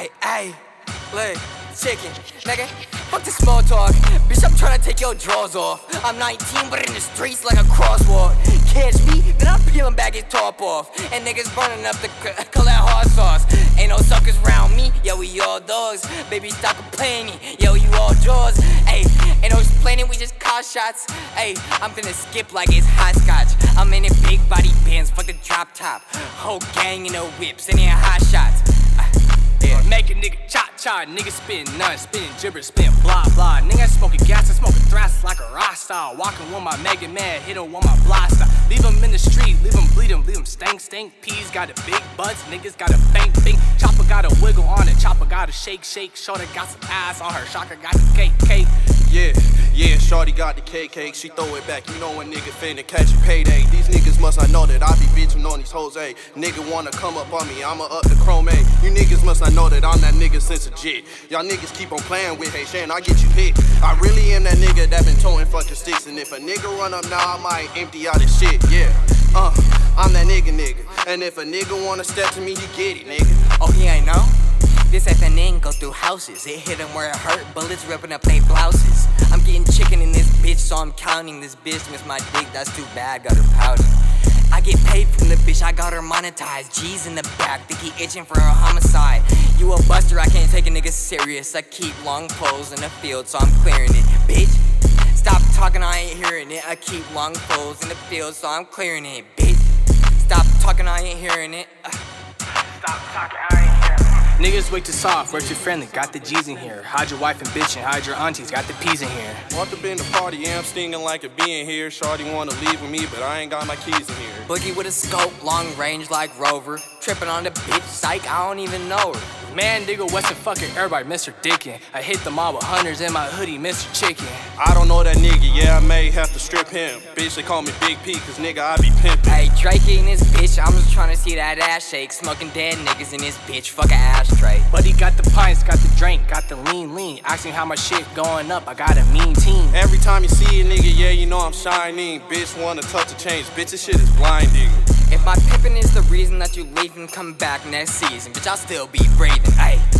Hey, look, chicken, nigga. Fuck the small talk. Bitch, I'm trying to take your drawers off. I'm 19, but in the streets like a crosswalk. Catch me, then I'm peeling back his top off. And niggas burning up the call collect hot sauce. Ain't no suckers round me, yo, we all dogs. Baby, stop complaining, yo, you all jaws. Hey, ain't no explaining, we just call shots. Hey, I'm gonna skip like it's hot scotch. I'm in a big body bands, fuck the drop top. Whole gang in the whips, and in hot shots. Yeah. Make a nigga cha cha, nigga spin none, spinning gibberish, spin blah blah. Nigga smoking gas, I smoking thrash like a rasta. Walking with my Mega Man, hit him with my blaster. Leave him in the street, leave him bleed him, leave him stank stank. Peas got a big butts, niggas got a bang bang. Chopper got a wiggle on it, chopper got a shake shake. Shorty got some ass on her, shocker got some cake cake. Shorty got the cake she throw it back. You know a nigga finna catch a payday. These niggas must not know that I be bitching on these hoes, ayy. Nigga wanna come up on me, I'ma up the chrome, ayy. You niggas must not know that I'm that nigga since a jit. Y'all niggas keep on playing with, hey Shan, I get you hit. I really am that nigga that been towing fucking sticks, and if a nigga run up now, I might empty out his shit, yeah. Uh, I'm that nigga nigga. And if a nigga wanna step to me, he get it, nigga. Oh, he ain't know? This FNN go through houses. It hit him where it hurt, bullets ripping up they blouses. I'm getting chicken in this bitch, so I'm counting this bitch. Miss my dick, that's too bad, got her pouting. I get paid from the bitch, I got her monetized. G's in the back, think he itching for a homicide. You a buster, I can't take a nigga serious. I keep long poles in the field, so I'm clearing it. Bitch, stop talking, I ain't hearing it. I keep long poles in the field, so I'm clearing it. Bitch, stop talking, I ain't hearing it. Uh, stop talking, Niggas way too soft, work too friendly, got the G's in here. Hide your wife and bitch and hide your aunties, got the P's in here. Want to been the party, yeah, I'm stinging like a bee in here. Shorty wanna leave with me, but I ain't got my keys in here. Boogie with a scope, long range like Rover. Tripping on the bitch, psych, I don't even know her. Man, digga, Western fucking everybody, Mr. Dickin. I hit the mob with hunters in my hoodie, Mr. Chicken. I don't know that nigga, yeah, I may have to strip him. Bitch, they call me Big P, cause nigga, I be pimpin'. Hey, Drake in this bitch, I'm just trying to see that ass shake. Smoking dead niggas in this bitch, fuck a ashtray. But he got the pints, got the drink, got the lean lean. Asking how my shit going up, I got a mean team. Every time you see a nigga, yeah, you know I'm shining. Bitch, wanna touch the change, bitch, this shit is blinding. If my pimpin' is the reason that you leave and come back next season, bitch, I'll still be breathing. Ayy.